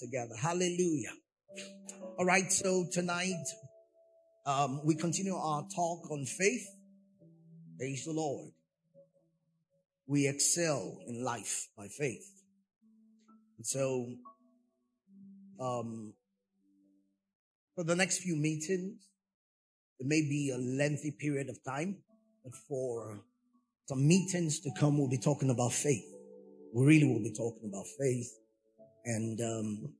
together. Hallelujah. All right. So tonight, um, we continue our talk on faith. Praise the Lord. We excel in life by faith. And so, um, for the next few meetings, it may be a lengthy period of time, but for some meetings to come, we'll be talking about faith. We really will be talking about faith. And um,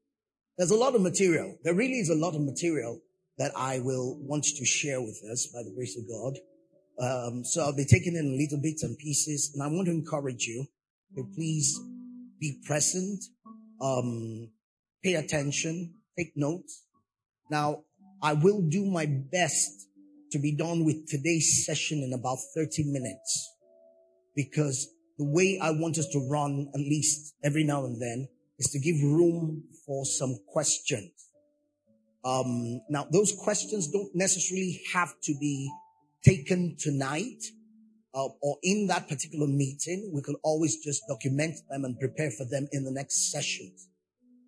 there's a lot of material. There really is a lot of material that I will want to share with us by the grace of God. Um, so I'll be taking in little bits and pieces, and I want to encourage you to please be present, um, pay attention, take notes. Now, I will do my best to be done with today's session in about 30 minutes because the way I want us to run, at least every now and then, is to give room for some questions. Um, now, those questions don't necessarily have to be taken tonight uh, or in that particular meeting. We can always just document them and prepare for them in the next sessions.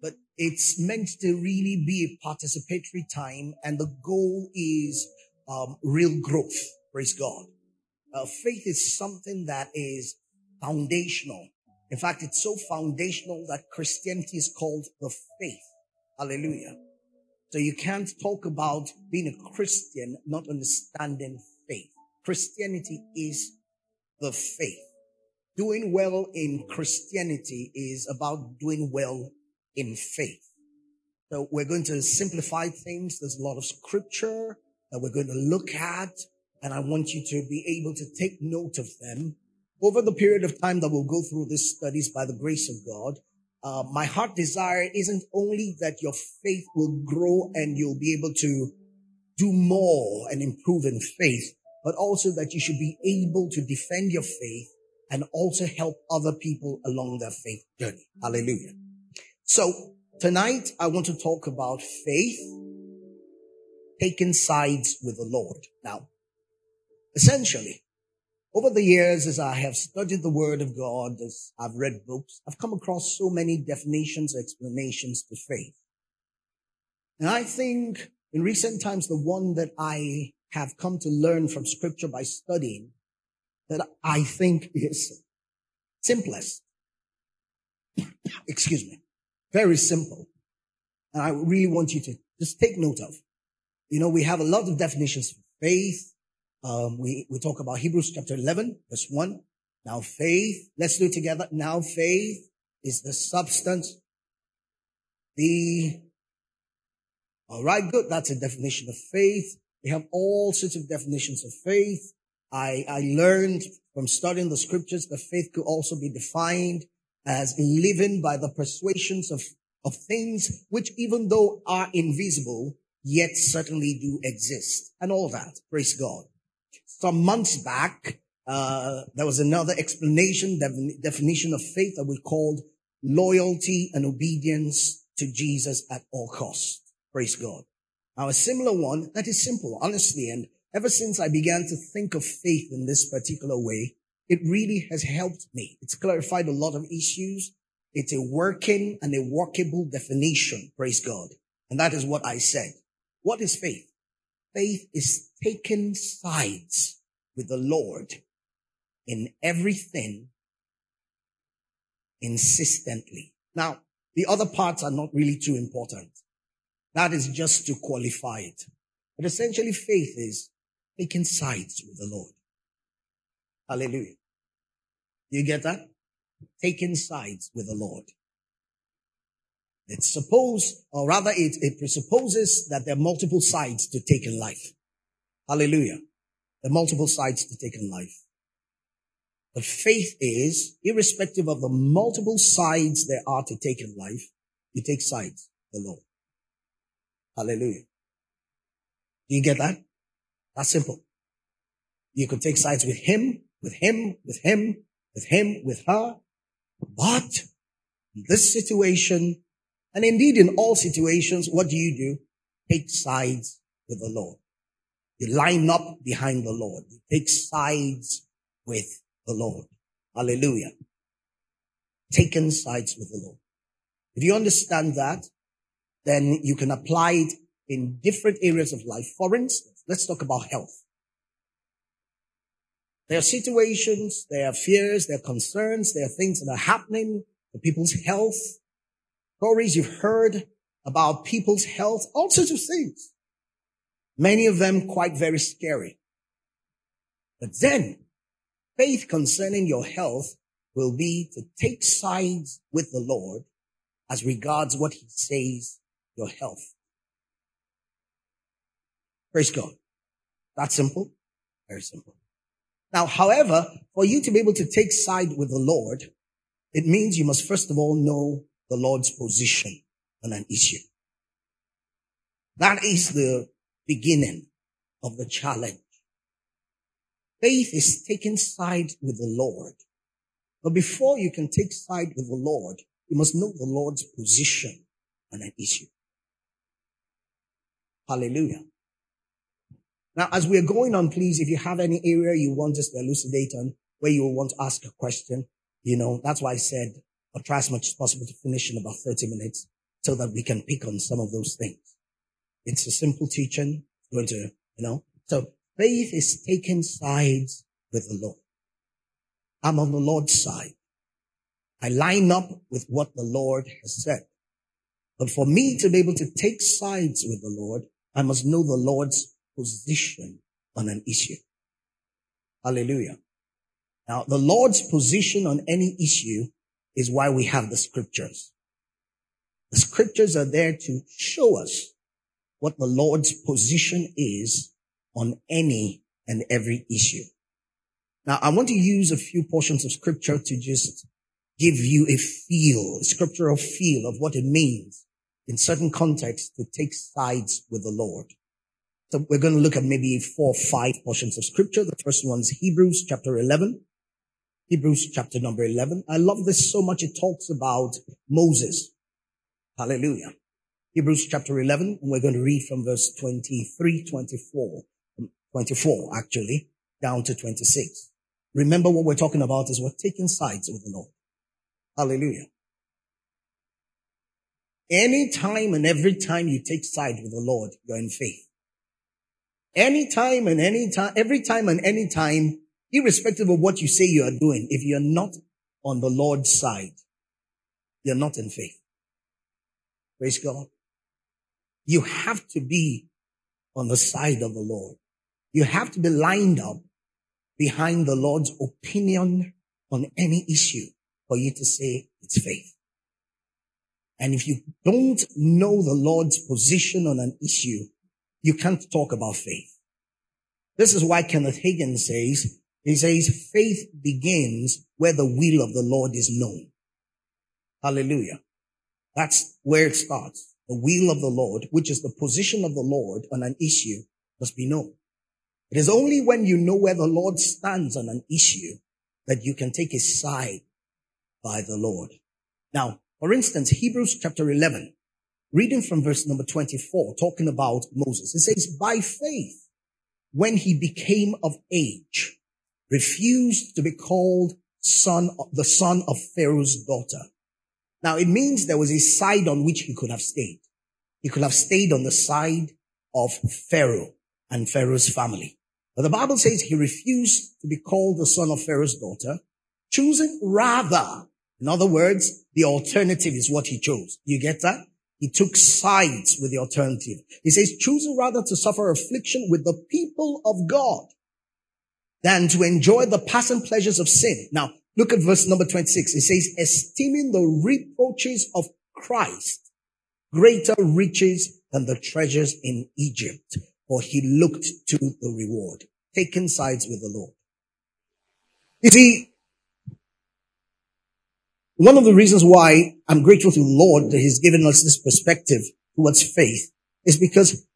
But it's meant to really be a participatory time, and the goal is um, real growth. Praise God. Uh, faith is something that is foundational. In fact, it's so foundational that Christianity is called the faith. Hallelujah. So you can't talk about being a Christian not understanding faith. Christianity is the faith. Doing well in Christianity is about doing well in faith. So we're going to simplify things. There's a lot of scripture that we're going to look at, and I want you to be able to take note of them over the period of time that we'll go through these studies by the grace of God, uh, my heart desire isn't only that your faith will grow and you'll be able to do more and improve in faith, but also that you should be able to defend your faith and also help other people along their faith journey. Hallelujah. So tonight I want to talk about faith taking sides with the Lord. Now, essentially, over the years, as I have studied the Word of God, as I've read books, I've come across so many definitions, explanations to faith. And I think in recent times, the one that I have come to learn from scripture by studying that I think is simplest. Excuse me. Very simple. And I really want you to just take note of. You know, we have a lot of definitions for faith, um, we, we talk about Hebrews chapter 11, verse 1. Now faith, let's do it together. Now faith is the substance, the, all right, good. That's a definition of faith. We have all sorts of definitions of faith. I, I learned from studying the scriptures that faith could also be defined as living by the persuasions of, of things which even though are invisible, yet certainly do exist and all that. Praise God some months back, uh, there was another explanation, definition of faith that we called loyalty and obedience to Jesus at all costs. Praise God. Now a similar one that is simple, honestly, and ever since I began to think of faith in this particular way, it really has helped me. It's clarified a lot of issues. It's a working and a workable definition. Praise God. And that is what I said. What is faith? Faith is taking sides with the Lord in everything insistently. Now, the other parts are not really too important. That is just to qualify it. But essentially faith is taking sides with the Lord. Hallelujah. You get that? Taking sides with the Lord. It's supposed, or rather it, it presupposes that there are multiple sides to take in life. Hallelujah. There are multiple sides to take in life. But faith is, irrespective of the multiple sides there are to take in life, you take sides, the Lord. Hallelujah. Do you get that? That's simple. You could take sides with him, with him, with him, with him, with her. But in this situation, and indeed in all situations, what do you do? Take sides with the Lord. You line up behind the Lord. You take sides with the Lord. Hallelujah. Taken sides with the Lord. If you understand that, then you can apply it in different areas of life. For instance, let's talk about health. There are situations, there are fears, there are concerns, there are things that are happening to people's health. Stories you've heard about people's health, all sorts of things. Many of them quite very scary. But then faith concerning your health will be to take sides with the Lord as regards what he says your health. Praise God. That's simple. Very simple. Now, however, for you to be able to take side with the Lord, it means you must first of all know the Lord's position on an issue. That is the beginning of the challenge. Faith is taking side with the Lord. But before you can take side with the Lord, you must know the Lord's position on an issue. Hallelujah. Now, as we're going on, please, if you have any area you want us to elucidate on, where you want to ask a question, you know, that's why I said I'll try as much as possible to finish in about 30 minutes so that we can pick on some of those things. It's a simple teaching, going to, you know, so faith is taking sides with the Lord. I'm on the Lord's side. I line up with what the Lord has said. But for me to be able to take sides with the Lord, I must know the Lord's position on an issue. Hallelujah. Now, the Lord's position on any issue is why we have the scriptures. The scriptures are there to show us what the Lord's position is on any and every issue. Now, I want to use a few portions of scripture to just give you a feel, a scriptural feel of what it means in certain contexts to take sides with the Lord. So we're going to look at maybe four or five portions of scripture. The first one's Hebrews chapter 11. Hebrews chapter number 11. I love this so much. It talks about Moses. Hallelujah. Hebrews chapter 11, and we're going to read from verse 23, 24, um, 24 actually, down to 26. Remember what we're talking about is we're taking sides with the Lord. Hallelujah. Any time and every time you take side with the Lord, you're in faith. Anytime and any time, every time and any time, irrespective of what you say you are doing, if you're not on the Lord's side, you're not in faith. Praise God. You have to be on the side of the Lord. You have to be lined up behind the Lord's opinion on any issue for you to say it's faith. And if you don't know the Lord's position on an issue, you can't talk about faith. This is why Kenneth Hagin says, he says, faith begins where the will of the Lord is known. Hallelujah. That's where it starts. The will of the Lord, which is the position of the Lord on an issue, must be known. It is only when you know where the Lord stands on an issue that you can take a side by the Lord. Now, for instance, Hebrews chapter 11, Reading from verse number 24, talking about Moses. It says, by faith, when he became of age, refused to be called son, the son of Pharaoh's daughter. Now it means there was a side on which he could have stayed. He could have stayed on the side of Pharaoh and Pharaoh's family. But the Bible says he refused to be called the son of Pharaoh's daughter, choosing rather, in other words, the alternative is what he chose. You get that? He took sides with the alternative. He says, choosing rather to suffer affliction with the people of God than to enjoy the passing pleasures of sin. Now, look at verse number 26. It says, esteeming the reproaches of Christ greater riches than the treasures in Egypt, for he looked to the reward, taking sides with the Lord. You see, one of the reasons why I'm grateful to the Lord that He's given us this perspective towards faith is because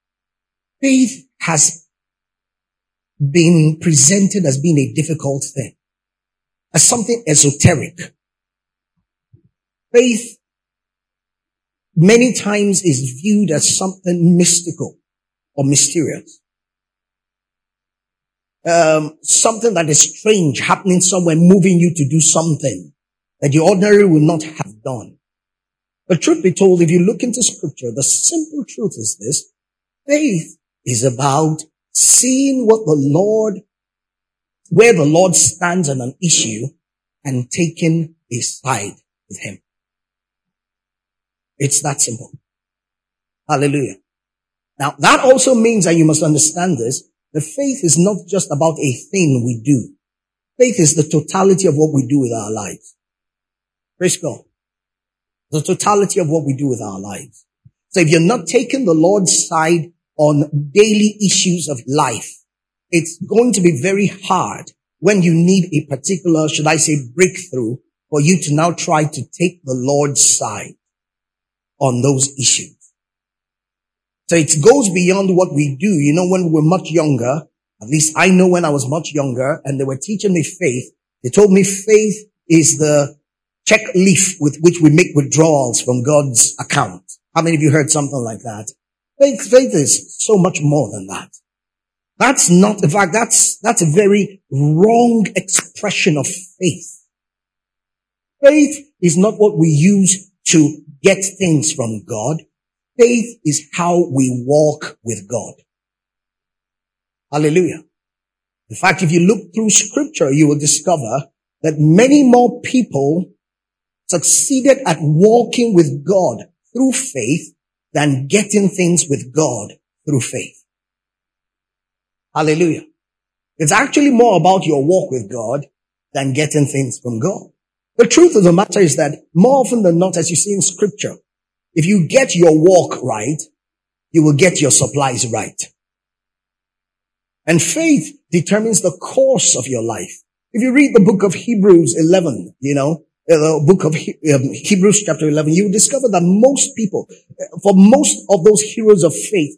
faith has been presented as being a difficult thing, as something esoteric. Faith many times is viewed as something mystical or mysterious. Um, something that is strange happening somewhere, moving you to do something that you ordinarily would not have done. But truth be told, if you look into scripture, the simple truth is this. Faith is about seeing what the Lord, where the Lord stands on an issue and taking a side with him. It's that simple. Hallelujah. Now that also means that you must understand this, that faith is not just about a thing we do. Faith is the totality of what we do with our lives. Praise God. The totality of what we do with our lives. So if you're not taking the Lord's side on daily issues of life, it's going to be very hard when you need a particular, should I say, breakthrough for you to now try to take the Lord's side on those issues. So it goes beyond what we do. You know, when we were much younger, at least I know when I was much younger and they were teaching me faith, they told me faith is the check leaf with which we make withdrawals from God's account. How many of you heard something like that? Faith, faith is so much more than that. That's not, in fact, that's, that's a very wrong expression of faith. Faith is not what we use to get things from God. Faith is how we walk with God. Hallelujah. In fact, if you look through scripture, you will discover that many more people succeeded at walking with God through faith than getting things with God through faith. Hallelujah. It's actually more about your walk with God than getting things from God. The truth of the matter is that more often than not, as you see in scripture, if you get your walk right, you will get your supplies right. And faith determines the course of your life. If you read the book of Hebrews 11, you know, uh, the book of um, Hebrews chapter 11, you discover that most people, uh, for most of those heroes of faith,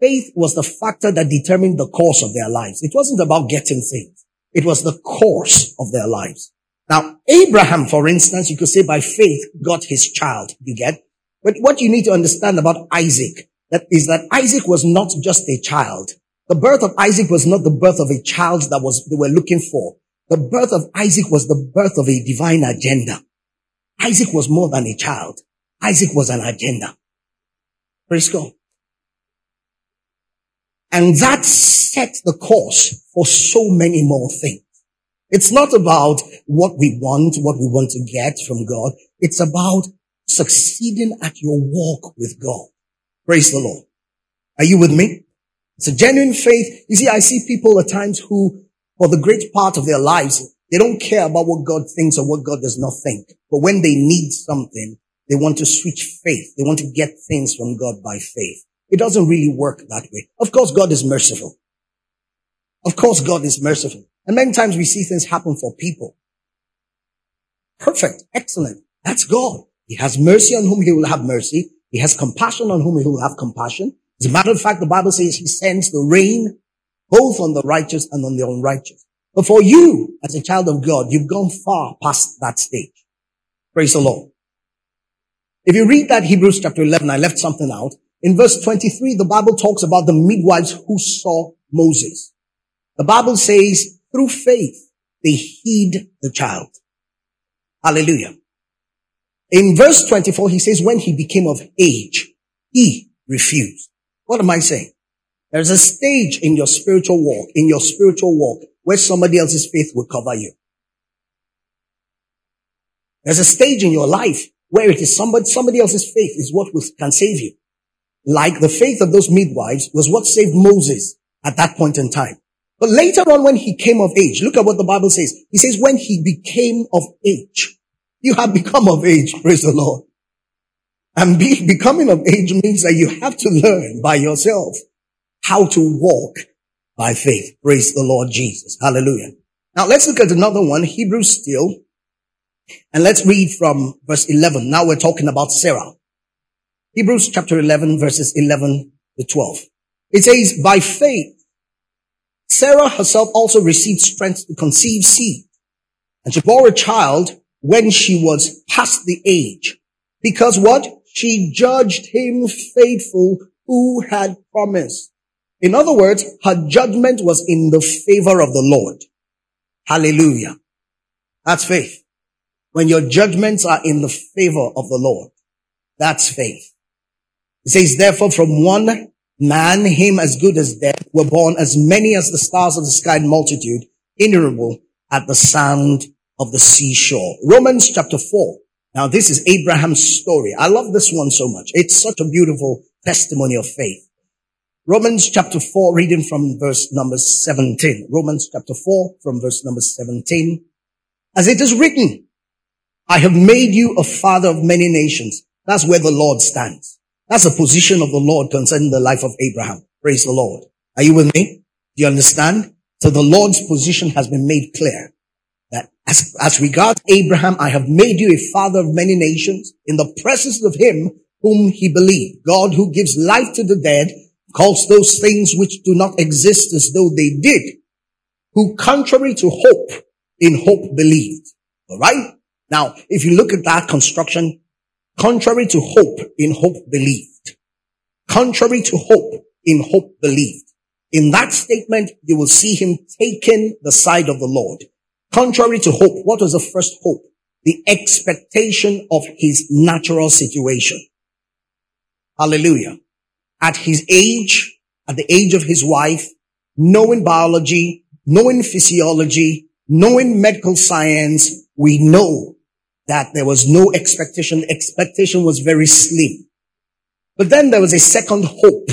faith was the factor that determined the course of their lives. It wasn't about getting things. It was the course of their lives. Now, Abraham, for instance, you could say by faith got his child. You get? But what you need to understand about Isaac that is that Isaac was not just a child. The birth of Isaac was not the birth of a child that was they were looking for. The birth of Isaac was the birth of a divine agenda. Isaac was more than a child. Isaac was an agenda. Praise God. And that set the course for so many more things. It's not about what we want, what we want to get from God. It's about succeeding at your walk with God. Praise the Lord. Are you with me? It's a genuine faith. You see, I see people at times who, for the great part of their lives, they don't care about what God thinks or what God does not think. But when they need something, they want to switch faith. They want to get things from God by faith. It doesn't really work that way. Of course, God is merciful. Of course, God is merciful. And many times we see things happen for people. Perfect. Excellent. That's God. He has mercy on whom he will have mercy. He has compassion on whom he will have compassion. As a matter of fact, the Bible says he sends the rain both on the righteous and on the unrighteous. But for you, as a child of God, you've gone far past that stage. Praise the Lord. If you read that Hebrews chapter 11, I left something out. In verse 23, the Bible talks about the midwives who saw Moses. The Bible says through faith, they heed the child. Hallelujah. In verse 24, he says, when he became of age, he refused. What am I saying? There's a stage in your spiritual walk, in your spiritual walk, where somebody else's faith will cover you. There's a stage in your life where it is somebody, somebody else's faith is what will, can save you. Like the faith of those midwives was what saved Moses at that point in time. But later on when he came of age, look at what the Bible says. He says when he became of age, you have become of age, praise the Lord. And be, becoming of age means that you have to learn by yourself how to walk by faith. Praise the Lord Jesus. Hallelujah. Now let's look at another one, Hebrews still. And let's read from verse 11. Now we're talking about Sarah. Hebrews chapter 11 verses 11 to 12. It says, by faith, Sarah herself also received strength to conceive seed. And she bore a child when she was past the age. Because what? She judged him faithful who had promised. In other words, her judgment was in the favor of the Lord. Hallelujah. That's faith. When your judgments are in the favor of the Lord. That's faith. It says, therefore from one man, him as good as dead, were born as many as the stars of the sky in multitude, innumerable at the sound of the seashore. Romans chapter 4. Now this is Abraham's story. I love this one so much. It's such a beautiful testimony of faith. Romans chapter 4, reading from verse number 17. Romans chapter 4 from verse number 17. As it is written, I have made you a father of many nations. That's where the Lord stands. That's the position of the Lord concerning the life of Abraham. Praise the Lord. Are you with me? Do you understand? So the Lord's position has been made clear that as, as regards Abraham, I have made you a father of many nations in the presence of him whom he believed. God who gives life to the dead calls those things which do not exist as though they did, who contrary to hope, in hope believed. All right. Now, if you look at that construction, contrary to hope, in hope believed. Contrary to hope, in hope believed. In that statement, you will see him taking the side of the Lord. Contrary to hope, what was the first hope? The expectation of his natural situation. Hallelujah. At his age, at the age of his wife, knowing biology, knowing physiology, knowing medical science, we know that there was no expectation. Expectation was very slim. But then there was a second hope,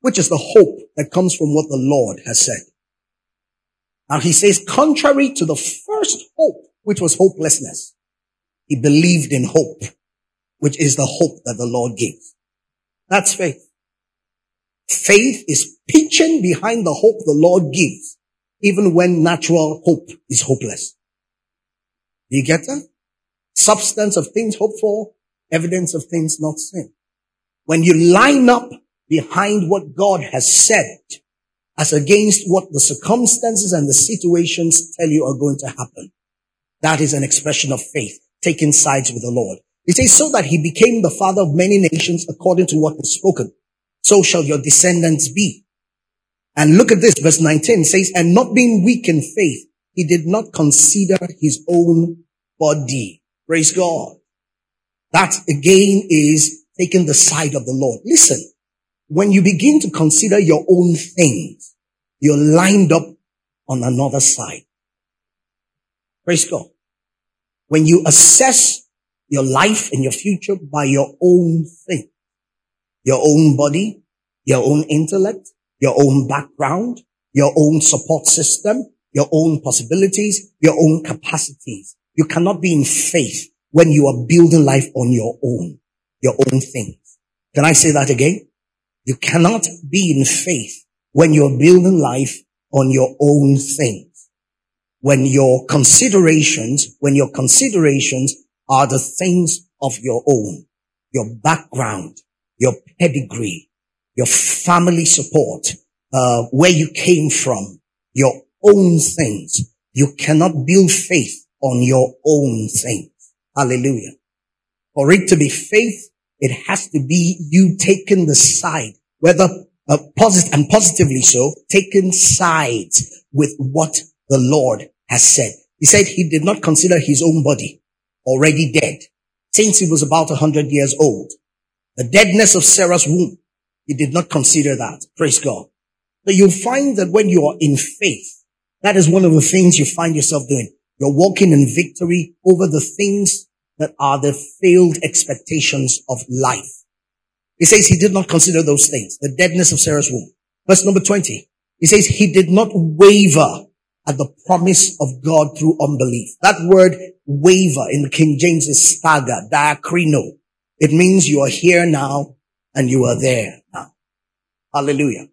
which is the hope that comes from what the Lord has said. Now he says, contrary to the first hope, which was hopelessness, he believed in hope, which is the hope that the Lord gives. That's faith. Faith is pitching behind the hope the Lord gives, even when natural hope is hopeless. Do you get that? Substance of things hoped for, evidence of things not seen. When you line up behind what God has said as against what the circumstances and the situations tell you are going to happen, that is an expression of faith, taking sides with the Lord. He says, so that he became the father of many nations according to what was spoken. So shall your descendants be. And look at this, verse 19 says, and not being weak in faith, he did not consider his own body. Praise God. That again is taking the side of the Lord. Listen, when you begin to consider your own things, you're lined up on another side. Praise God. When you assess your life and your future by your own thing. Your own body, your own intellect, your own background, your own support system, your own possibilities, your own capacities. You cannot be in faith when you are building life on your own, your own things. Can I say that again? You cannot be in faith when you're building life on your own things. When your considerations, when your considerations are the things of your own, your background, your pedigree, your family support, uh, where you came from, your own things. You cannot build faith on your own things. Hallelujah. For it to be faith, it has to be you taking the side, whether uh, positive and positively so, taking sides with what the Lord has said. He said he did not consider his own body already dead since he was about a hundred years old. The deadness of Sarah's womb, he did not consider that. Praise God. So you find that when you are in faith, that is one of the things you find yourself doing. You're walking in victory over the things that are the failed expectations of life. He says he did not consider those things, the deadness of Sarah's womb. Verse number 20. He says he did not waver at the promise of God through unbelief. That word waver in the King James is stagger, diakrino. It means you are here now and you are there now. Hallelujah.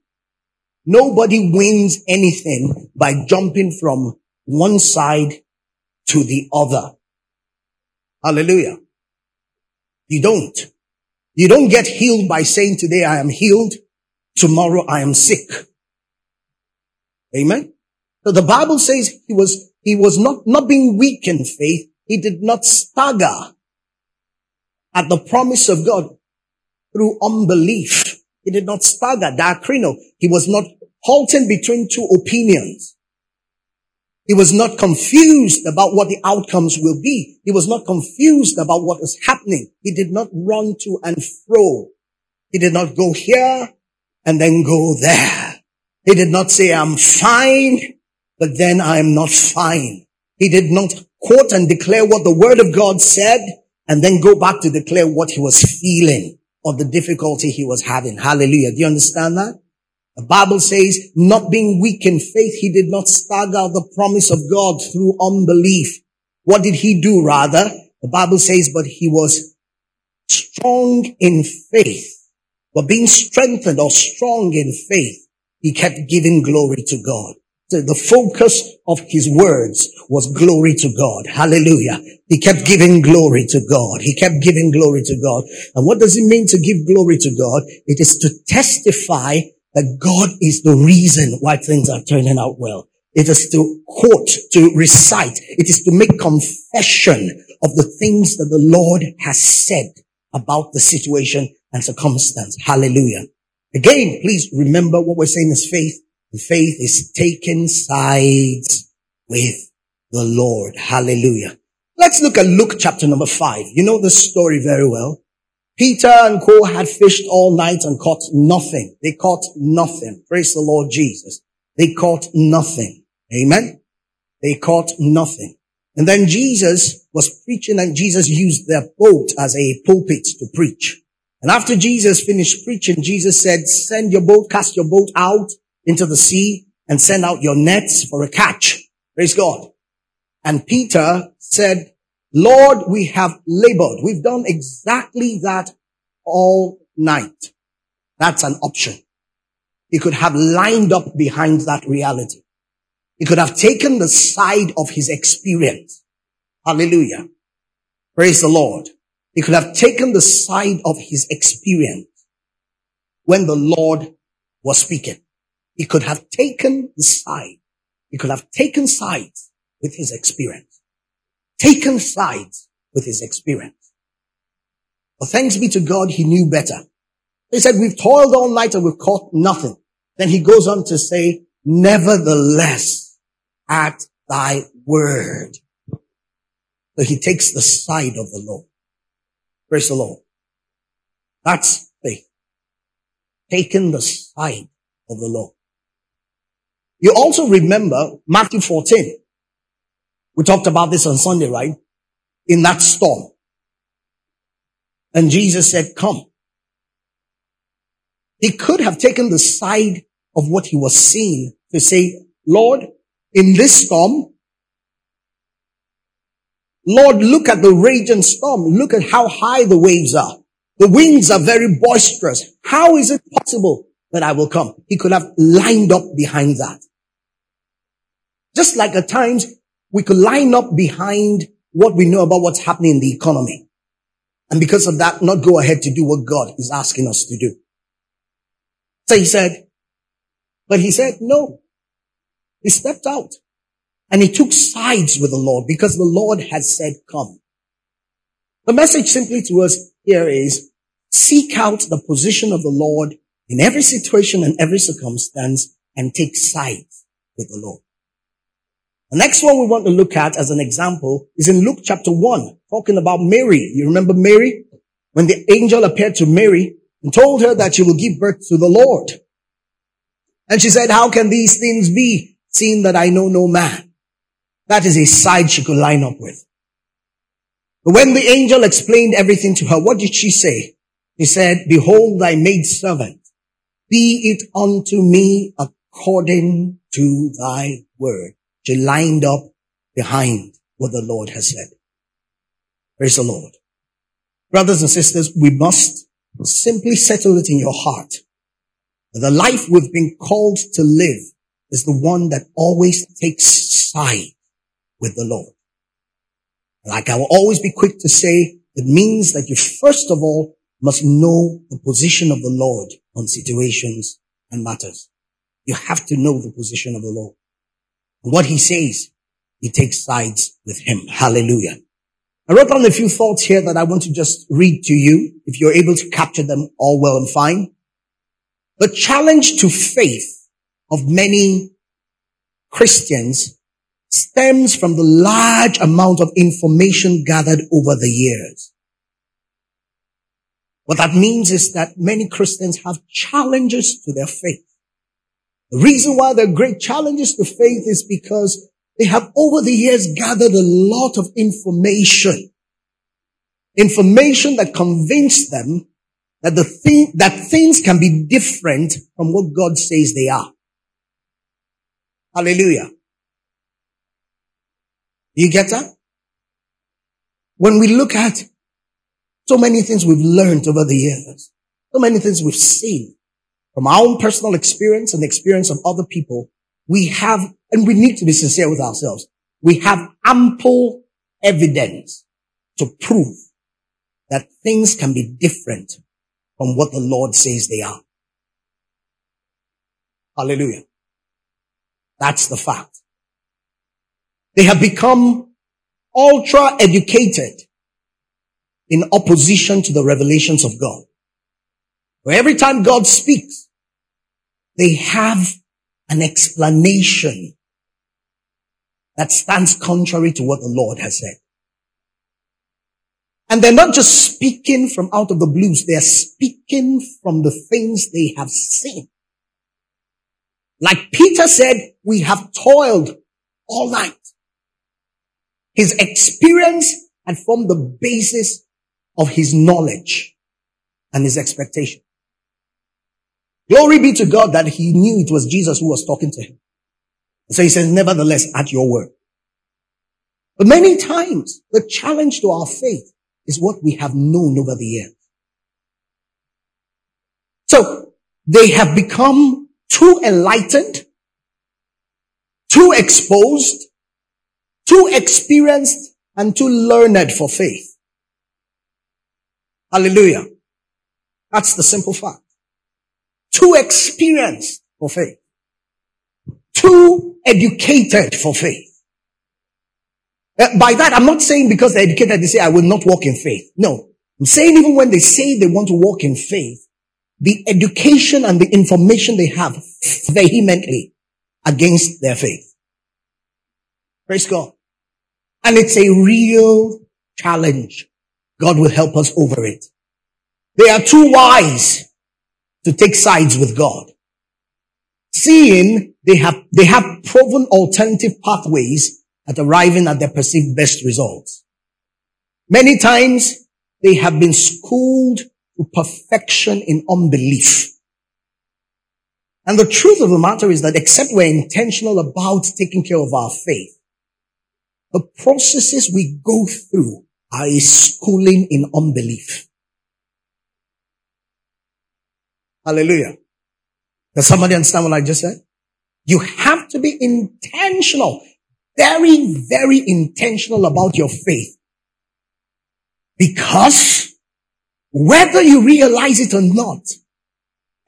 Nobody wins anything by jumping from one side to the other. Hallelujah. You don't. You don't get healed by saying today I am healed. Tomorrow I am sick. Amen. So the Bible says he was, he was not, not being weak in faith. He did not stagger at the promise of God through unbelief. He did not stagger, diakrino. He was not halting between two opinions. He was not confused about what the outcomes will be. He was not confused about what was happening. He did not run to and fro. He did not go here and then go there. He did not say, I'm fine, but then I'm not fine. He did not quote and declare what the word of God said and then go back to declare what he was feeling or the difficulty he was having. Hallelujah. Do you understand that? The Bible says, not being weak in faith, he did not stagger the promise of God through unbelief. What did he do rather? The Bible says, but he was strong in faith. But being strengthened or strong in faith, he kept giving glory to God. So the focus of his words was glory to God. Hallelujah. He kept giving glory to God. He kept giving glory to God. And what does it mean to give glory to God? It is to testify that God is the reason why things are turning out well. It is to quote, to recite. It is to make confession of the things that the Lord has said about the situation and circumstance. Hallelujah. Again, please remember what we're saying is faith. Faith is taking sides with the Lord. Hallelujah. Let's look at Luke chapter number five. You know the story very well. Peter and co had fished all night and caught nothing. They caught nothing. Praise the Lord Jesus. They caught nothing. Amen. They caught nothing. And then Jesus was preaching and Jesus used their boat as a pulpit to preach. And after Jesus finished preaching, Jesus said, send your boat, cast your boat out into the sea and send out your nets for a catch. Praise God. And Peter said, Lord, we have labored. We've done exactly that all night. That's an option. He could have lined up behind that reality. He could have taken the side of his experience. Hallelujah. Praise the Lord. He could have taken the side of his experience when the Lord was speaking. He could have taken the side. He could have taken sides with his experience taken sides with his experience. But thanks be to God, he knew better. He said, we've toiled all night and we've caught nothing. Then he goes on to say, nevertheless, at thy word. So he takes the side of the Lord. Praise the Lord. That's faith. Taking the side of the Lord. You also remember Matthew 14. We talked about this on Sunday, right? In that storm. And Jesus said, come. He could have taken the side of what he was seeing to say, Lord, in this storm, Lord, look at the raging storm. Look at how high the waves are. The winds are very boisterous. How is it possible that I will come? He could have lined up behind that. Just like at times we could line up behind what we know about what's happening in the economy. And because of that, not go ahead to do what God is asking us to do. So he said, but he said, no. He stepped out and he took sides with the Lord because the Lord had said, come. The message simply to us here is seek out the position of the Lord in every situation and every circumstance and take sides with the Lord. The next one we want to look at as an example is in Luke chapter 1, talking about Mary. You remember Mary? When the angel appeared to Mary and told her that she will give birth to the Lord. And she said, how can these things be, seeing that I know no man? That is a side she could line up with. But when the angel explained everything to her, what did she say? She said, behold thy maid servant. Be it unto me according to thy word. She lined up behind what the Lord has said. Praise the Lord. Brothers and sisters, we must simply settle it in your heart. The life we've been called to live is the one that always takes side with the Lord. Like I will always be quick to say, it means that you first of all must know the position of the Lord on situations and matters. You have to know the position of the Lord. What he says, he takes sides with him. Hallelujah. I wrote down a few thoughts here that I want to just read to you. If you're able to capture them all well and fine. The challenge to faith of many Christians stems from the large amount of information gathered over the years. What that means is that many Christians have challenges to their faith. The reason why they're great challenges to faith is because they have over the years gathered a lot of information. Information that convinced them that the thing, that things can be different from what God says they are. Hallelujah. You get that? When we look at so many things we've learned over the years, so many things we've seen from our own personal experience and the experience of other people, we have, and we need to be sincere with ourselves, we have ample evidence to prove that things can be different from what the Lord says they are. Hallelujah. That's the fact. They have become ultra educated in opposition to the revelations of God. Where every time God speaks, they have an explanation that stands contrary to what the Lord has said. And they're not just speaking from out of the blues, they're speaking from the things they have seen. Like Peter said, we have toiled all night. His experience had formed the basis of his knowledge and his expectation. Glory be to God that he knew it was Jesus who was talking to him. So he says, nevertheless, at your word. But many times, the challenge to our faith is what we have known over the years. So, they have become too enlightened, too exposed, too experienced, and too learned for faith. Hallelujah. That's the simple fact. Too experienced for faith. Too educated for faith. Uh, by that, I'm not saying because they're educated, they say, I will not walk in faith. No. I'm saying even when they say they want to walk in faith, the education and the information they have vehemently against their faith. Praise God. And it's a real challenge. God will help us over it. They are too wise to take sides with God. Seeing they have, they have proven alternative pathways at arriving at their perceived best results. Many times they have been schooled to perfection in unbelief. And the truth of the matter is that except we're intentional about taking care of our faith, the processes we go through are a schooling in unbelief. Hallelujah. Does somebody understand what I just said? You have to be intentional, very, very intentional about your faith. Because whether you realize it or not,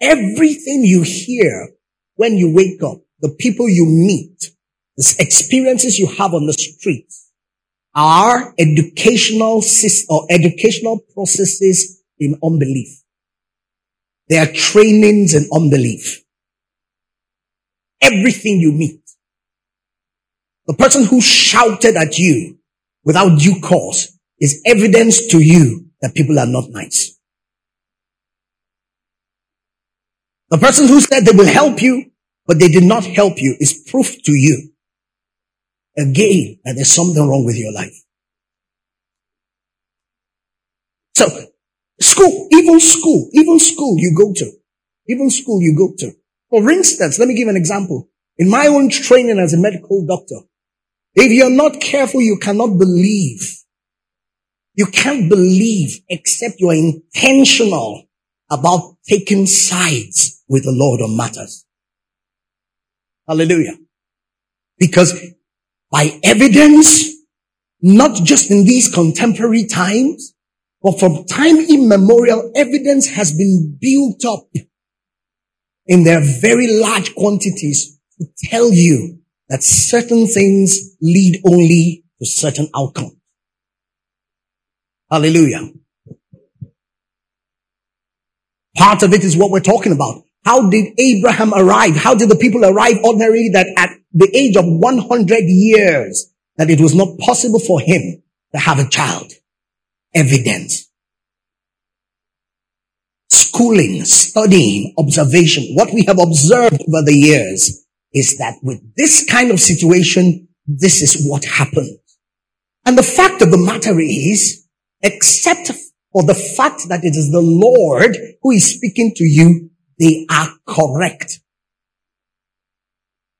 everything you hear when you wake up, the people you meet, the experiences you have on the streets are educational or educational processes in unbelief. They are trainings in unbelief. Everything you meet. The person who shouted at you without due cause is evidence to you that people are not nice. The person who said they will help you, but they did not help you is proof to you again that there's something wrong with your life. So School, even school, even school you go to, even school you go to. For instance, let me give an example. In my own training as a medical doctor, if you're not careful, you cannot believe. You can't believe except you're intentional about taking sides with the Lord on matters. Hallelujah. Because by evidence, not just in these contemporary times, but from time immemorial, evidence has been built up in their very large quantities to tell you that certain things lead only to certain outcomes. Hallelujah. Part of it is what we're talking about. How did Abraham arrive? How did the people arrive ordinarily that at the age of 100 years that it was not possible for him to have a child? Evidence. Schooling, studying, observation. What we have observed over the years is that with this kind of situation, this is what happens. And the fact of the matter is, except for the fact that it is the Lord who is speaking to you, they are correct.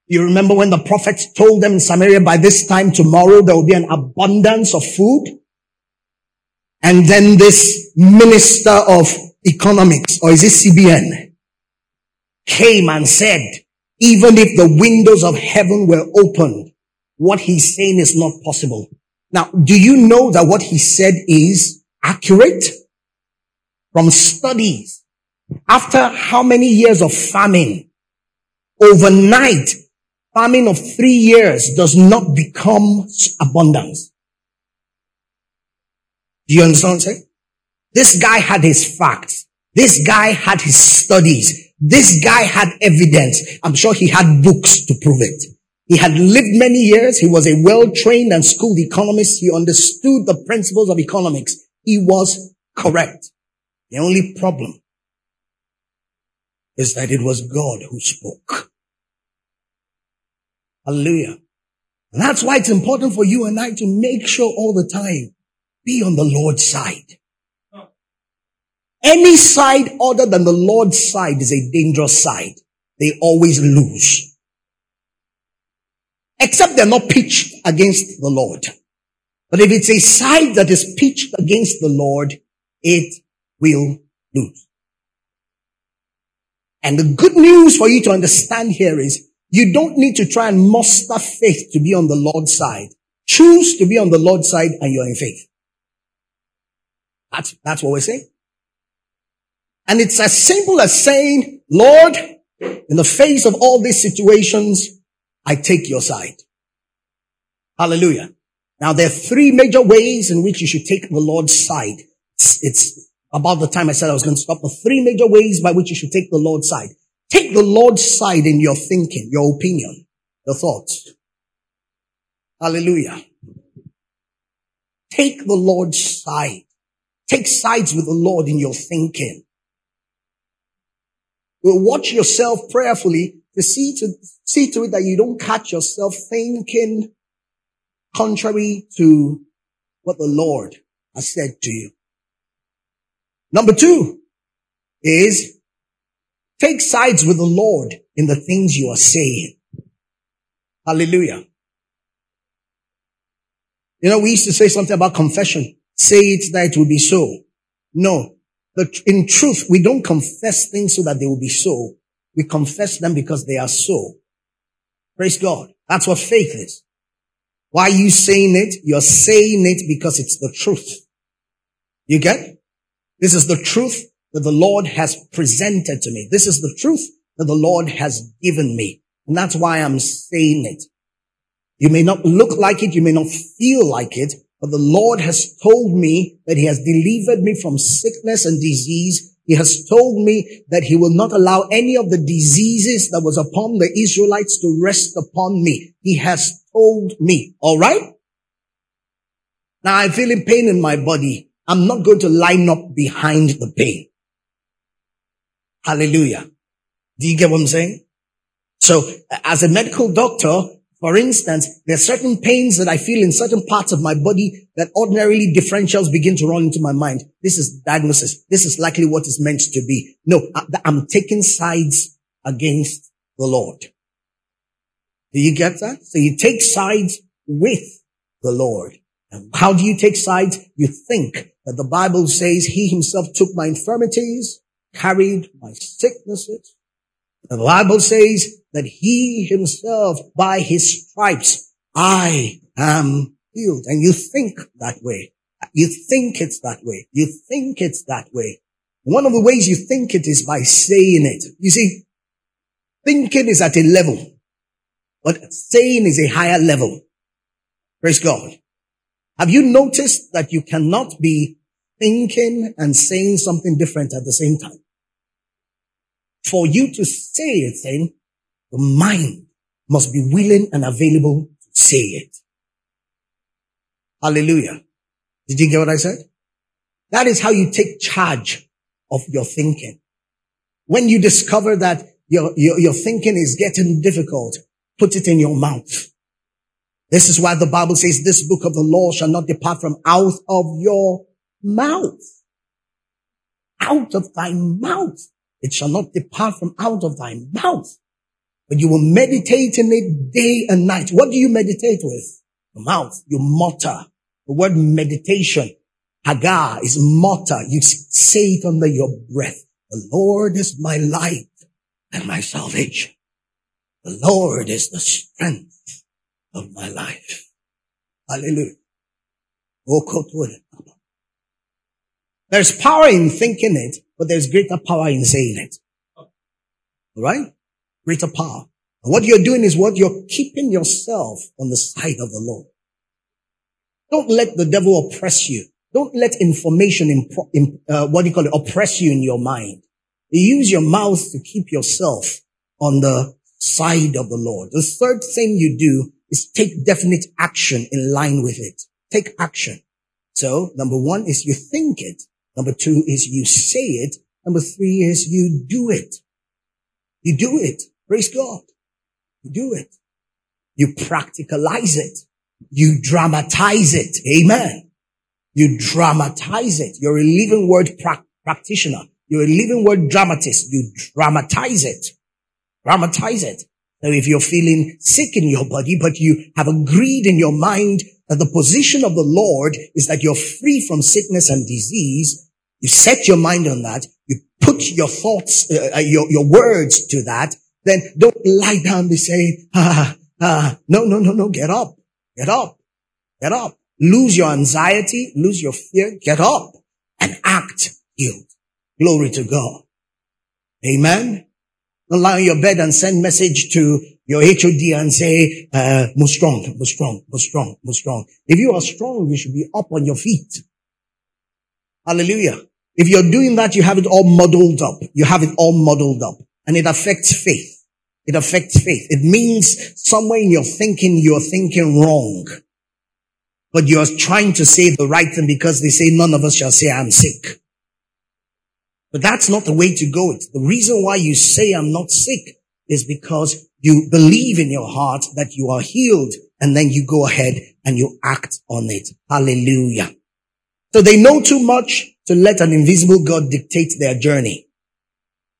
You remember when the prophets told them in Samaria by this time tomorrow there will be an abundance of food? And then this minister of economics, or is it CBN, came and said, even if the windows of heaven were opened, what he's saying is not possible. Now, do you know that what he said is accurate? From studies, after how many years of famine, overnight, famine of three years does not become abundance. Do you understand what I'm saying? This guy had his facts. This guy had his studies. This guy had evidence. I'm sure he had books to prove it. He had lived many years. He was a well-trained and schooled economist. He understood the principles of economics. He was correct. The only problem is that it was God who spoke. Hallelujah. And that's why it's important for you and I to make sure all the time be on the Lord's side. Any side other than the Lord's side is a dangerous side. They always lose. Except they're not pitched against the Lord. But if it's a side that is pitched against the Lord, it will lose. And the good news for you to understand here is you don't need to try and muster faith to be on the Lord's side. Choose to be on the Lord's side and you're in faith. That's, that's what we're saying. And it's as simple as saying, Lord, in the face of all these situations, I take your side. Hallelujah. Now there are three major ways in which you should take the Lord's side. It's, it's about the time I said I was going to stop. The three major ways by which you should take the Lord's side. Take the Lord's side in your thinking, your opinion, your thoughts. Hallelujah. Take the Lord's side. Take sides with the Lord in your thinking. Watch yourself prayerfully to see to see to it that you don't catch yourself thinking contrary to what the Lord has said to you. Number two is take sides with the Lord in the things you are saying. Hallelujah. You know, we used to say something about confession. Say it that it will be so. No. But in truth, we don't confess things so that they will be so. We confess them because they are so. Praise God. That's what faith is. Why are you saying it? You're saying it because it's the truth. You get? This is the truth that the Lord has presented to me. This is the truth that the Lord has given me. And that's why I'm saying it. You may not look like it. You may not feel like it, but the Lord has told me that he has delivered me from sickness and disease. He has told me that he will not allow any of the diseases that was upon the Israelites to rest upon me. He has told me. All right. Now I'm feeling pain in my body. I'm not going to line up behind the pain. Hallelujah. Do you get what I'm saying? So as a medical doctor, for instance, there are certain pains that I feel in certain parts of my body that ordinarily differentials begin to run into my mind. This is diagnosis. This is likely what is meant to be. No, I'm taking sides against the Lord. Do you get that? So you take sides with the Lord. And how do you take sides? You think that the Bible says he himself took my infirmities, carried my sicknesses, the Bible says that he himself, by his stripes, I am healed. And you think that way. You think it's that way. You think it's that way. One of the ways you think it is by saying it. You see, thinking is at a level, but saying is a higher level. Praise God. Have you noticed that you cannot be thinking and saying something different at the same time? For you to say a then the mind must be willing and available to say it. Hallelujah. Did you get what I said? That is how you take charge of your thinking. When you discover that your, your, your thinking is getting difficult, put it in your mouth. This is why the Bible says this book of the law shall not depart from out of your mouth. Out of thy mouth. It shall not depart from out of thy mouth. But you will meditate in it day and night. What do you meditate with? The mouth. You mutter. The word meditation, hagah, is mutter. You say it under your breath. The Lord is my light and my salvation. The Lord is the strength of my life. Hallelujah. There's power in thinking it, but there's greater power in saying it. All right? Greater power. And what you're doing is what you're keeping yourself on the side of the Lord. Don't let the devil oppress you. Don't let information, imp- imp- uh, what do you call it, oppress you in your mind. use your mouth to keep yourself on the side of the Lord. The third thing you do is take definite action in line with it. Take action. So number one is you think it. Number two is you say it. Number three is you do it. You do it. Praise God. You do it. You practicalize it. You dramatize it. Amen. You dramatize it. You're a living word pra- practitioner. You're a living word dramatist. You dramatize it. Dramatize it. Now, if you're feeling sick in your body, but you have agreed in your mind that the position of the Lord is that you're free from sickness and disease, you set your mind on that. You put your thoughts, uh, uh your, your words to that. Then don't lie down and say, ah, ah, no, no, no, no, get up. Get up. Get up. Lose your anxiety. Lose your fear. Get up and act healed. Glory to God. Amen. Don't lie on your bed and send message to your HOD and say, uh, strong, move strong, move strong, move strong. If you are strong, you should be up on your feet. Hallelujah. If you're doing that, you have it all muddled up. You have it all muddled up and it affects faith. It affects faith. It means somewhere in your thinking, you're thinking wrong. But you're trying to say the right thing because they say none of us shall say I'm sick. But that's not the way to go. It's the reason why you say I'm not sick is because you believe in your heart that you are healed and then you go ahead and you act on it. Hallelujah. So they know too much to let an invisible God dictate their journey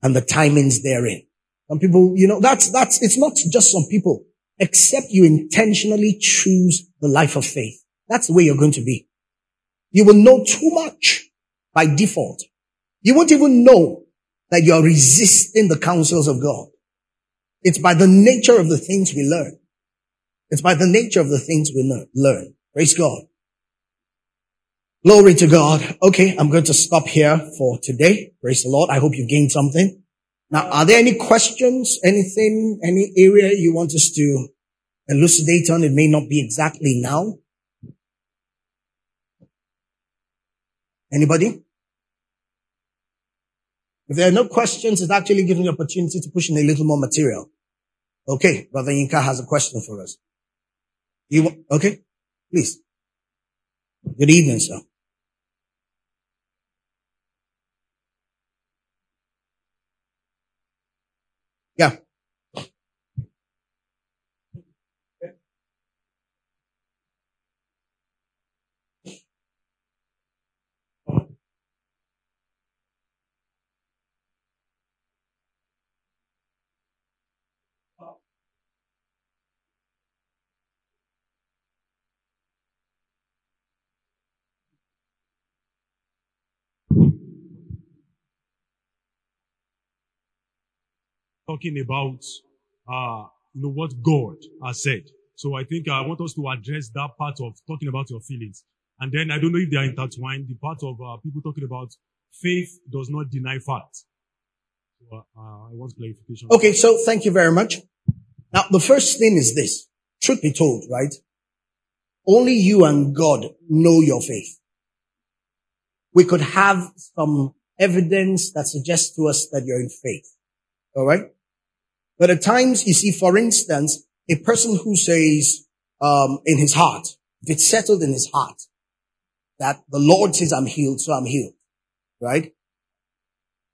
and the timings therein. Some people, you know, that's, that's, it's not just some people, except you intentionally choose the life of faith. That's the way you're going to be. You will know too much by default. You won't even know that you are resisting the counsels of God. It's by the nature of the things we learn. It's by the nature of the things we learn. Praise God. Glory to God. Okay, I'm going to stop here for today. Praise the Lord. I hope you gained something. Now, are there any questions, anything, any area you want us to elucidate on? It may not be exactly now. Anybody? If there are no questions, it's actually giving you opportunity to push in a little more material. Okay, Brother Yinka has a question for us. You okay? Please. Good evening, sir. Yeah. Talking about, uh, you know, what God has said. So I think I want us to address that part of talking about your feelings. And then I don't know if they are intertwined, the part of uh, people talking about faith does not deny fact. So, uh, I want clarification. Okay, so thank you very much. Now, the first thing is this. Truth be told, right? Only you and God know your faith. We could have some evidence that suggests to us that you're in faith. All right. But at times you see, for instance, a person who says, um, in his heart, if it's settled in his heart that the Lord says I'm healed, so I'm healed, right?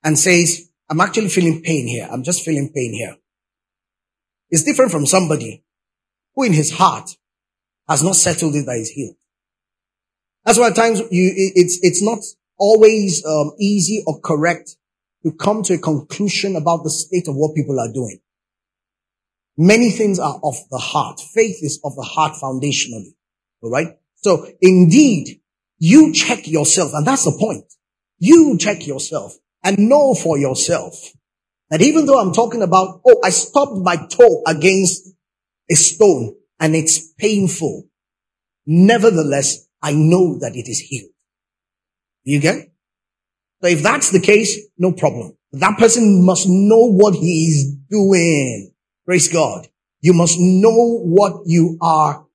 And says, I'm actually feeling pain here. I'm just feeling pain here. It's different from somebody who in his heart has not settled it that he's healed. That's why at times you, it's, it's not always um, easy or correct to come to a conclusion about the state of what people are doing. Many things are of the heart. Faith is of the heart foundationally. All right. So indeed, you check yourself. And that's the point. You check yourself and know for yourself that even though I'm talking about, oh, I stopped my toe against a stone and it's painful. Nevertheless, I know that it is healed. You get? So if that's the case, no problem. That person must know what he is doing. Praise God. You must know what you are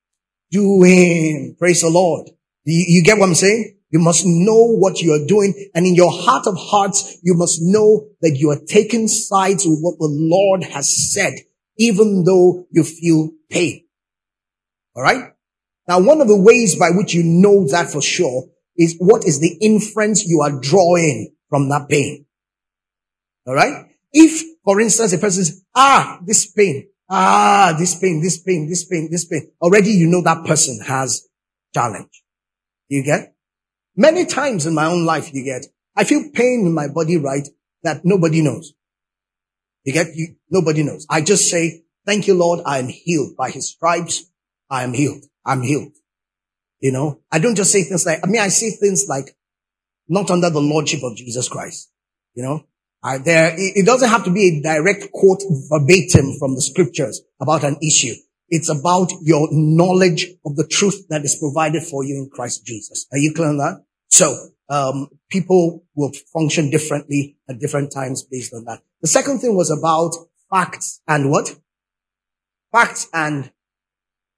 doing. Praise the Lord. You, you get what I'm saying? You must know what you are doing. And in your heart of hearts, you must know that you are taking sides with what the Lord has said, even though you feel pain. All right. Now, one of the ways by which you know that for sure is what is the inference you are drawing from that pain. All right. If, for instance, a person says, ah, this pain, ah, this pain, this pain, this pain, this pain, already you know that person has challenge. You get? Many times in my own life, you get, I feel pain in my body, right? That nobody knows. You get, you, nobody knows. I just say, thank you, Lord. I am healed by his stripes. I am healed. I'm healed. You know, I don't just say things like, I mean, I say things like, not under the lordship of Jesus Christ. You know, I, there, it doesn't have to be a direct quote verbatim from the scriptures about an issue. It's about your knowledge of the truth that is provided for you in Christ Jesus. Are you clear on that? So, um, people will function differently at different times based on that. The second thing was about facts and what? Facts and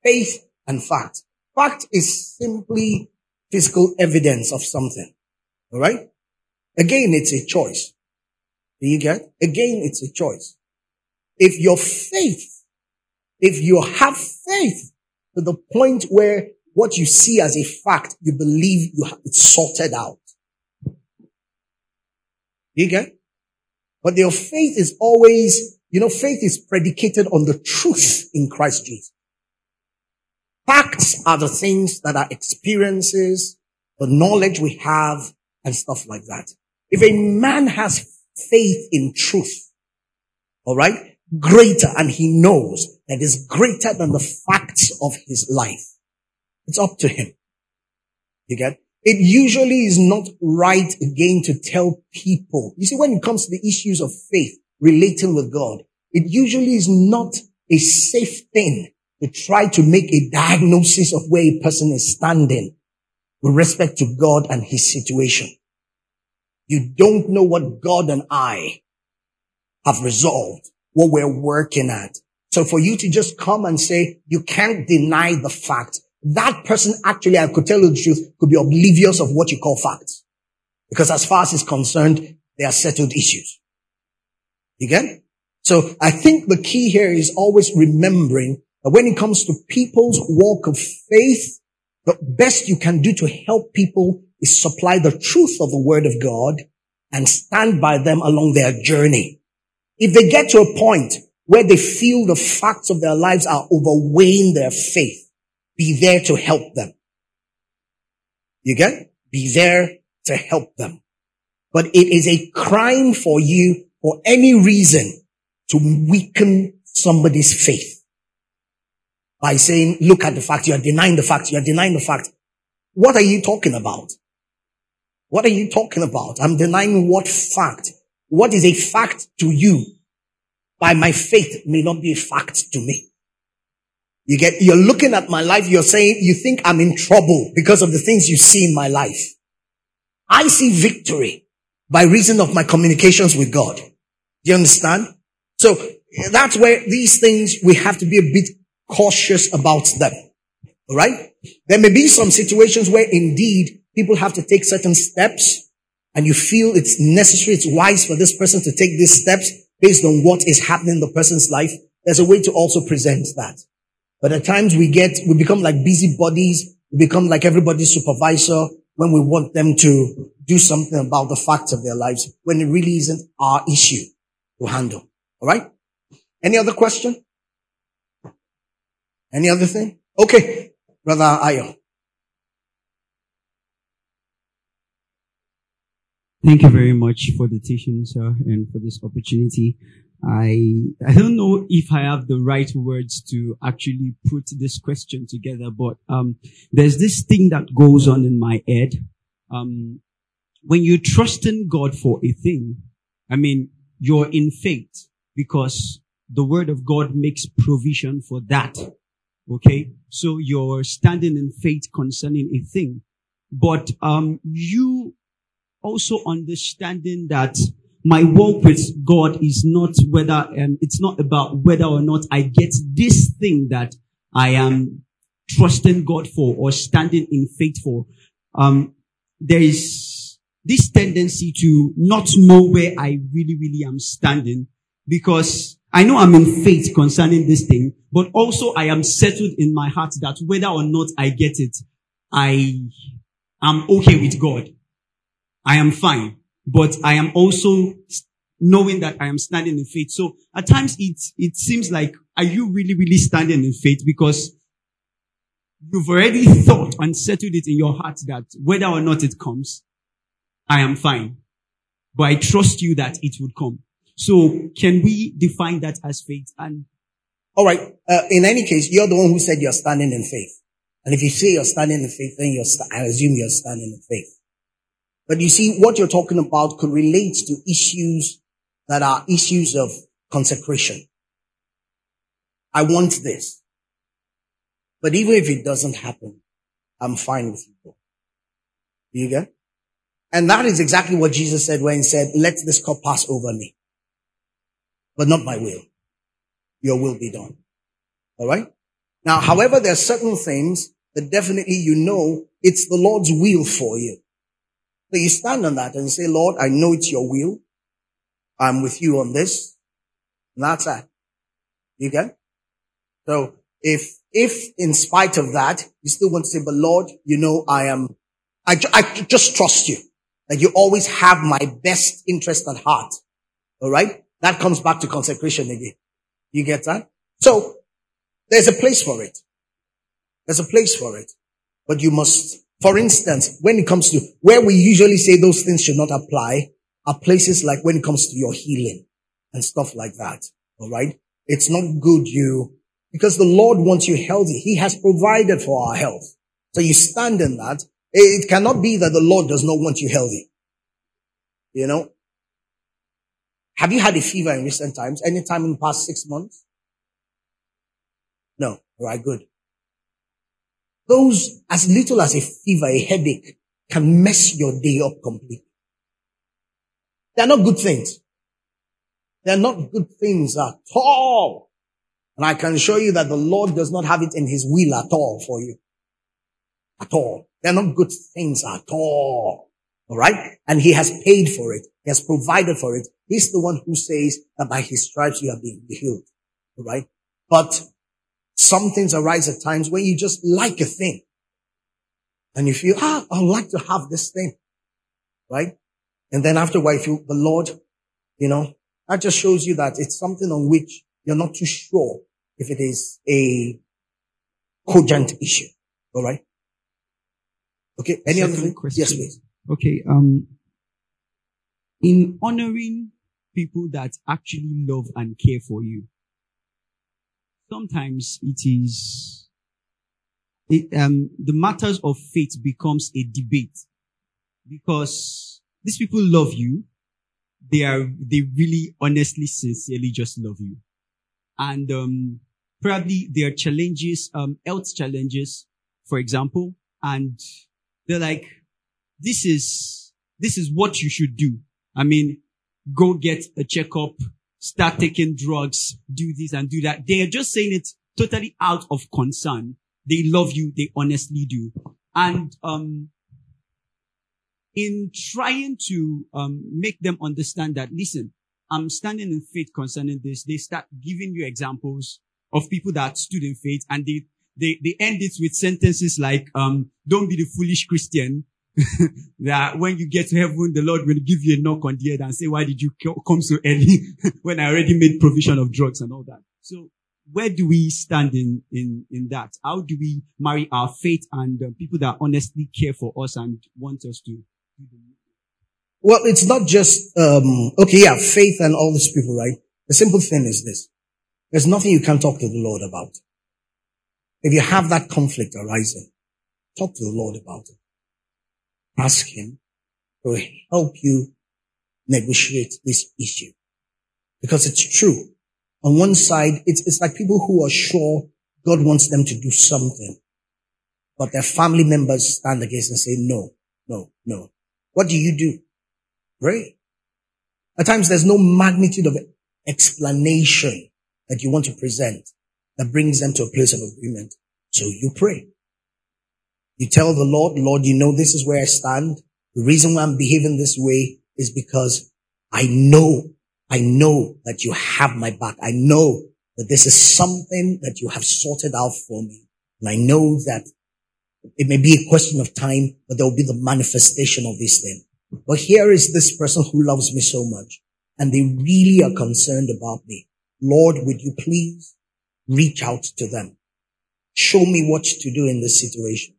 faith and fact. Fact is simply physical evidence of something. All right. Again, it's a choice. Do you get? Again, it's a choice. If your faith, if you have faith to the point where what you see as a fact, you believe you have it sorted out. You get? But your faith is always, you know, faith is predicated on the truth in Christ Jesus. Facts are the things that are experiences, the knowledge we have and stuff like that. If a man has faith in truth, all right, greater and he knows that is greater than the facts of his life. It's up to him. You get? It usually is not right again to tell people. You see, when it comes to the issues of faith relating with God, it usually is not a safe thing to try to make a diagnosis of where a person is standing with respect to God and his situation. You don't know what God and I have resolved, what we're working at. So for you to just come and say, you can't deny the fact, that person actually, I could tell you the truth, could be oblivious of what you call facts. Because as far as is concerned, they are settled issues. You get? So I think the key here is always remembering that when it comes to people's walk of faith, the best you can do to help people is supply the truth of the word of God and stand by them along their journey. If they get to a point where they feel the facts of their lives are overweighing their faith, be there to help them. You get? Be there to help them. But it is a crime for you for any reason to weaken somebody's faith by saying, look at the fact, you are denying the fact, you are denying the fact. What are you talking about? What are you talking about? I'm denying what fact? What is a fact to you by my faith may not be a fact to me. You get, you're looking at my life, you're saying, you think I'm in trouble because of the things you see in my life. I see victory by reason of my communications with God. Do you understand? So that's where these things we have to be a bit cautious about them. All right. There may be some situations where indeed people have to take certain steps and you feel it's necessary, it's wise for this person to take these steps. based on what is happening in the person's life, there's a way to also present that. But at times we get, we become like busybodies. We become like everybody's supervisor when we want them to do something about the facts of their lives when it really isn't our issue to handle. All right. Any other question? Any other thing? Okay. Brother Ayo. Thank you very much for the teaching, sir, and for this opportunity. I, I don't know if I have the right words to actually put this question together, but, um, there's this thing that goes on in my head. Um, when you trust in God for a thing, I mean, you're in faith because the word of God makes provision for that. Okay. So you're standing in faith concerning a thing, but, um, you also understanding that my walk with God is not whether, um, it's not about whether or not I get this thing that I am trusting God for or standing in faith for. Um, there is this tendency to not know where I really, really am standing because I know I'm in faith concerning this thing, but also I am settled in my heart that whether or not I get it, I am okay with God. I am fine but I am also knowing that I am standing in faith. So at times it, it seems like, are you really, really standing in faith? Because you've already thought and settled it in your heart that whether or not it comes, I am fine. But I trust you that it would come. So can we define that as faith? And all right. Uh, in any case, you're the one who said you're standing in faith. And if you say you're standing in faith, then you're, st- I assume you're standing in faith. But you see, what you're talking about could relate to issues that are issues of consecration. I want this. But even if it doesn't happen, I'm fine with you. Do you get? And that is exactly what Jesus said when he said, let this cup pass over me. But not my will. Your will be done. All right? Now, however, there are certain things that definitely you know it's the Lord's will for you. You stand on that and say, Lord, I know it's your will. I'm with you on this. And that's that. You get? So if, if in spite of that, you still want to say, but Lord, you know, I am, I, I just trust you that you always have my best interest at heart. All right. That comes back to consecration again. You get that? So there's a place for it. There's a place for it, but you must for instance, when it comes to where we usually say those things should not apply are places like when it comes to your healing and stuff like that. All right. It's not good you, because the Lord wants you healthy. He has provided for our health. So you stand in that. It cannot be that the Lord does not want you healthy. You know? Have you had a fever in recent times? Any time in the past six months? No. All right. Good. Those as little as a fever, a headache can mess your day up completely. They're not good things. They're not good things at all. And I can show you that the Lord does not have it in his will at all for you. At all. They're not good things at all. All right. And he has paid for it. He has provided for it. He's the one who says that by his stripes you have been healed. All right. But some things arise at times when you just like a thing. And you feel, ah, I'd like to have this thing. Right? And then after a while, you the Lord, you know, that just shows you that it's something on which you're not too sure if it is a cogent issue. All right. Okay. Any Second other thing? Question. Yes, please. Okay. Um, in honoring people that actually love and care for you, sometimes it is, it, um, the matters of faith becomes a debate because these people love you. They are, they really honestly, sincerely just love you. And, um, probably are challenges, um, health challenges, for example, and they're like, this is, this is what you should do. I mean, go get a checkup, start taking drugs, do this and do that. They are just saying it totally out of concern. They love you. They honestly do. And, um, in trying to, um, make them understand that, listen, I'm standing in faith concerning this, they start giving you examples of people that stood in faith and they, they, they end it with sentences like, um, don't be the foolish Christian. that when you get to heaven, the Lord will give you a knock on the head and say, why did you come so early when I already made provision of drugs and all that? So where do we stand in, in, in that? How do we marry our faith and uh, people that honestly care for us and want us to well, it's not just, um, okay, yeah, faith and all these people, right? The simple thing is this. There's nothing you can't talk to the Lord about. If you have that conflict arising, talk to the Lord about it. Ask Him to help you negotiate this issue. Because it's true. On one side, it's, it's like people who are sure God wants them to do something, but their family members stand against and say, no, no, no. What do you do? Pray. At times there's no magnitude of explanation that you want to present that brings them to a place of agreement. So you pray. You tell the Lord, Lord, you know this is where I stand. The reason why I'm behaving this way is because I know, I know that you have my back. I know that this is something that you have sorted out for me. And I know that it may be a question of time, but there will be the manifestation of this thing. But here is this person who loves me so much and they really are concerned about me. Lord, would you please reach out to them? Show me what to do in this situation.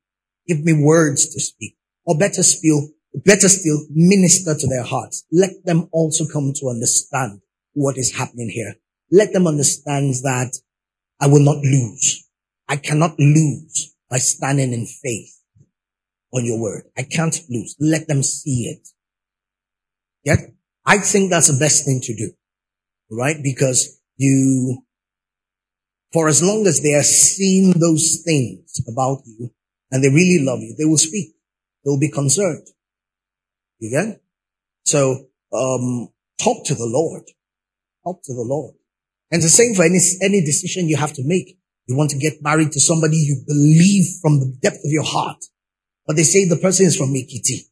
Give me words to speak or better still, better still minister to their hearts. Let them also come to understand what is happening here. Let them understand that I will not lose. I cannot lose by standing in faith on your word. I can't lose. Let them see it. Yet, I think that's the best thing to do, right? Because you, for as long as they are seeing those things about you and they really love you, they will speak. They'll be concerned. You get? So, um, talk to the Lord. Talk to the Lord. And the same for any, any decision you have to make. You want to get married to somebody you believe from the depth of your heart but they say the person is from Ekiti.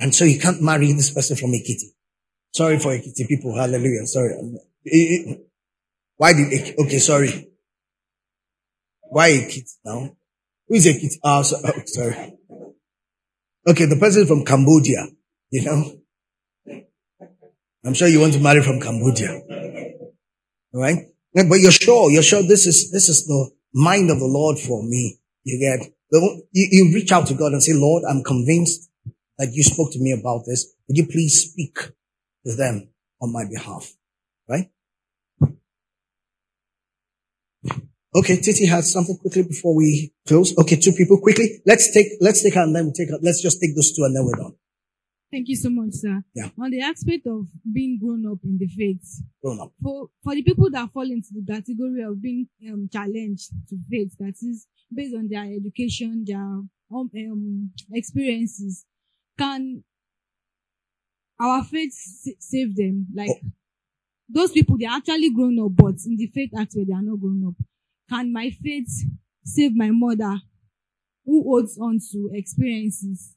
And so you can't marry this person from Ekiti. Sorry for Ekiti people. Hallelujah. Sorry. Why did, okay, sorry. Why Ekiti now? Who is Ekiti? Oh, ah, so, oh, sorry. Okay, the person from Cambodia, you know. I'm sure you want to marry from Cambodia. Alright? But you're sure, you're sure this is, this is the mind of the Lord for me. You get, you, you reach out to God and say, Lord, I'm convinced that you spoke to me about this. Would you please speak to them on my behalf? Right? Okay, Titi has something quickly before we close. Okay, two people quickly. Let's take, let's take her and then we take her. Let's just take those two and then we're done. Thank you so much, sir. Yeah. On the aspect of being grown up in the faith, Grown up. for for the people that fall into the category of being um, challenged to faith, that is based on their education, their um, um, experiences, can our faith s- save them? Like Oh. those people, they are actually grown up, but in the faith aspect, they are not grown up. Can my faith save my mother, who holds on to experiences?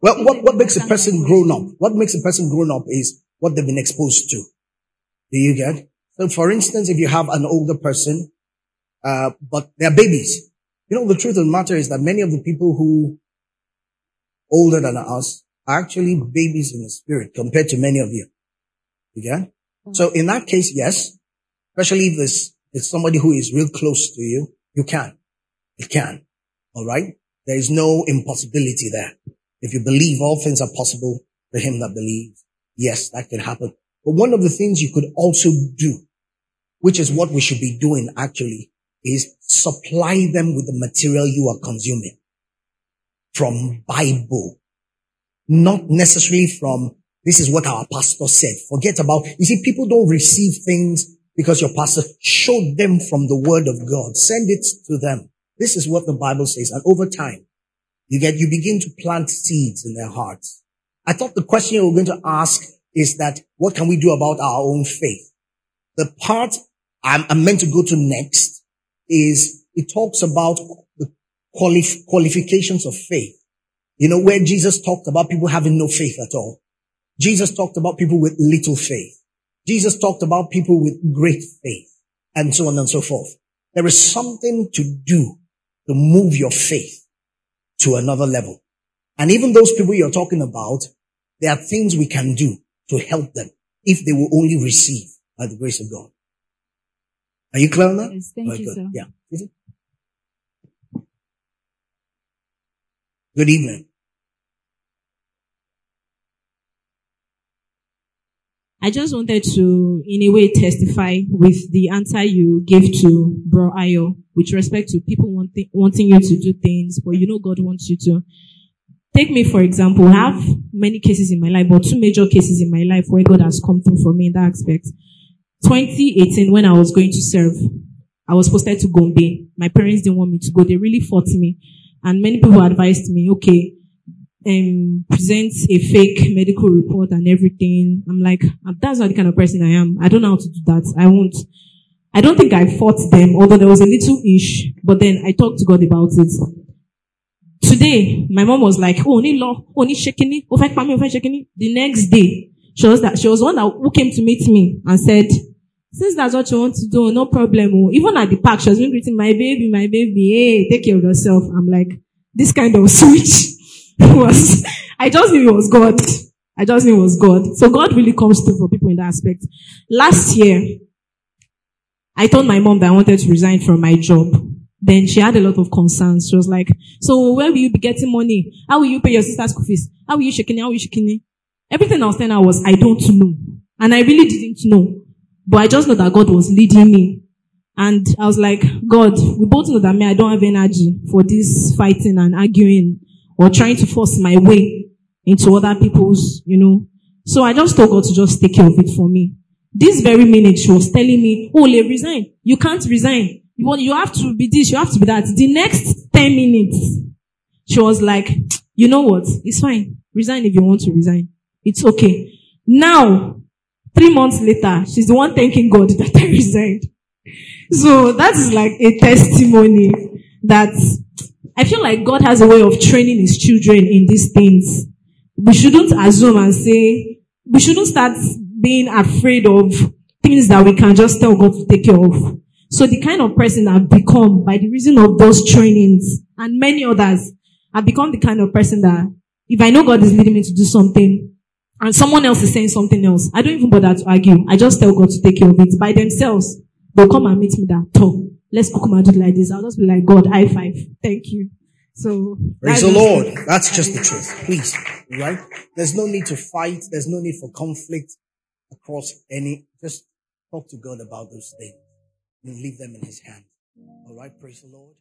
Well, what, what makes a person grown up? What makes a person grown up is what they've been exposed to. Do you get? So for instance, if you have an older person, uh, but they're babies, you know, the truth of the matter is that many of the people who older than us are actually babies in the spirit compared to many of you. You get? So in that case, yes, especially if this is somebody who is real close to you, you can. You can. All right. There is no impossibility there. If you believe all things are possible to him that believes, yes, that can happen. But one of the things you could also do, which is what we should be doing actually, is supply them with the material you are consuming from Bible, not necessarily from this is what our pastor said. Forget about, you see, people don't receive things because your pastor showed them from the word of God. Send it to them. This is what the Bible says. And over time, you get, you begin to plant seeds in their hearts. I thought the question you were going to ask is that what can we do about our own faith? The part I'm, I'm meant to go to next is it talks about the qualif- qualifications of faith. You know, where Jesus talked about people having no faith at all. Jesus talked about people with little faith. Jesus talked about people with great faith and so on and so forth. There is something to do to move your faith to another level. And even those people you're talking about, there are things we can do to help them if they will only receive by the grace of God. Are you clear on that? Yes, thank Very you, good. sir. Yeah. Good evening. I just wanted to, in a way, testify with the answer you gave to Bro Ayo with respect to people wanting, wanting you to do things, but you know God wants you to. Take me, for example, I have many cases in my life, but two major cases in my life where God has come through for me in that aspect. 2018, when I was going to serve, I was posted to Gombe. My parents didn't want me to go. They really fought me. And many people advised me, okay, um, presents a fake medical report and everything. I'm like, that's not the kind of person I am. I don't know how to do that. I won't. I don't think I fought them, although there was a little ish, but then I talked to God about it. Today, my mom was like, oh, ni law, oh, ni shekini, oh, fake mami, oh, shekini. The next day, she was that, she was one that, who came to meet me and said, since that's what you want to do, no problem. oh." Even at the park, she was been greeting my baby, my baby, hey, take care of yourself. I'm like, this kind of switch was, I just knew it was God. I just knew it was God. So God really comes through for people in that aspect. Last year, I told my mom that I wanted to resign from my job. Then she had a lot of concerns. She was like, so where will you be getting money? How will you pay your sister's school fees? How will you shaking it? How will you shaking it? Everything I was telling her was, I don't know. And I really didn't know. But I just know that God was leading me. And I was like, God, we both know that me, I don't have energy for this fighting and arguing or trying to force my way into other people's, you know. So I just told God to just take care of it for me. This very minute, she was telling me, oh, le, resign. You can't resign. You want, you have to be this, you have to be that. The next 10 minutes, she was like, you know what? It's fine. Resign if you want to resign. It's okay. Now, three months later, she's the one thanking God that I resigned. So that is like a testimony that I feel like God has a way of training his children in these things. We shouldn't assume and say, we shouldn't start being afraid of things that we can just tell God to take care of. So the kind of person I've become by the reason of those trainings and many others, I've become the kind of person that if I know God is leading me to do something and someone else is saying something else, I don't even bother to argue. I just tell God to take care of it by themselves. They'll come and meet me that, Tom, let's come and do it like this. I'll just be like, God, high five. Thank you. So. Praise the Lord. it. That's just the truth. Please. Right? There's no need to fight. There's no need for conflict across any. Just talk to God about those things and leave them in his hand. All right. Praise the Lord.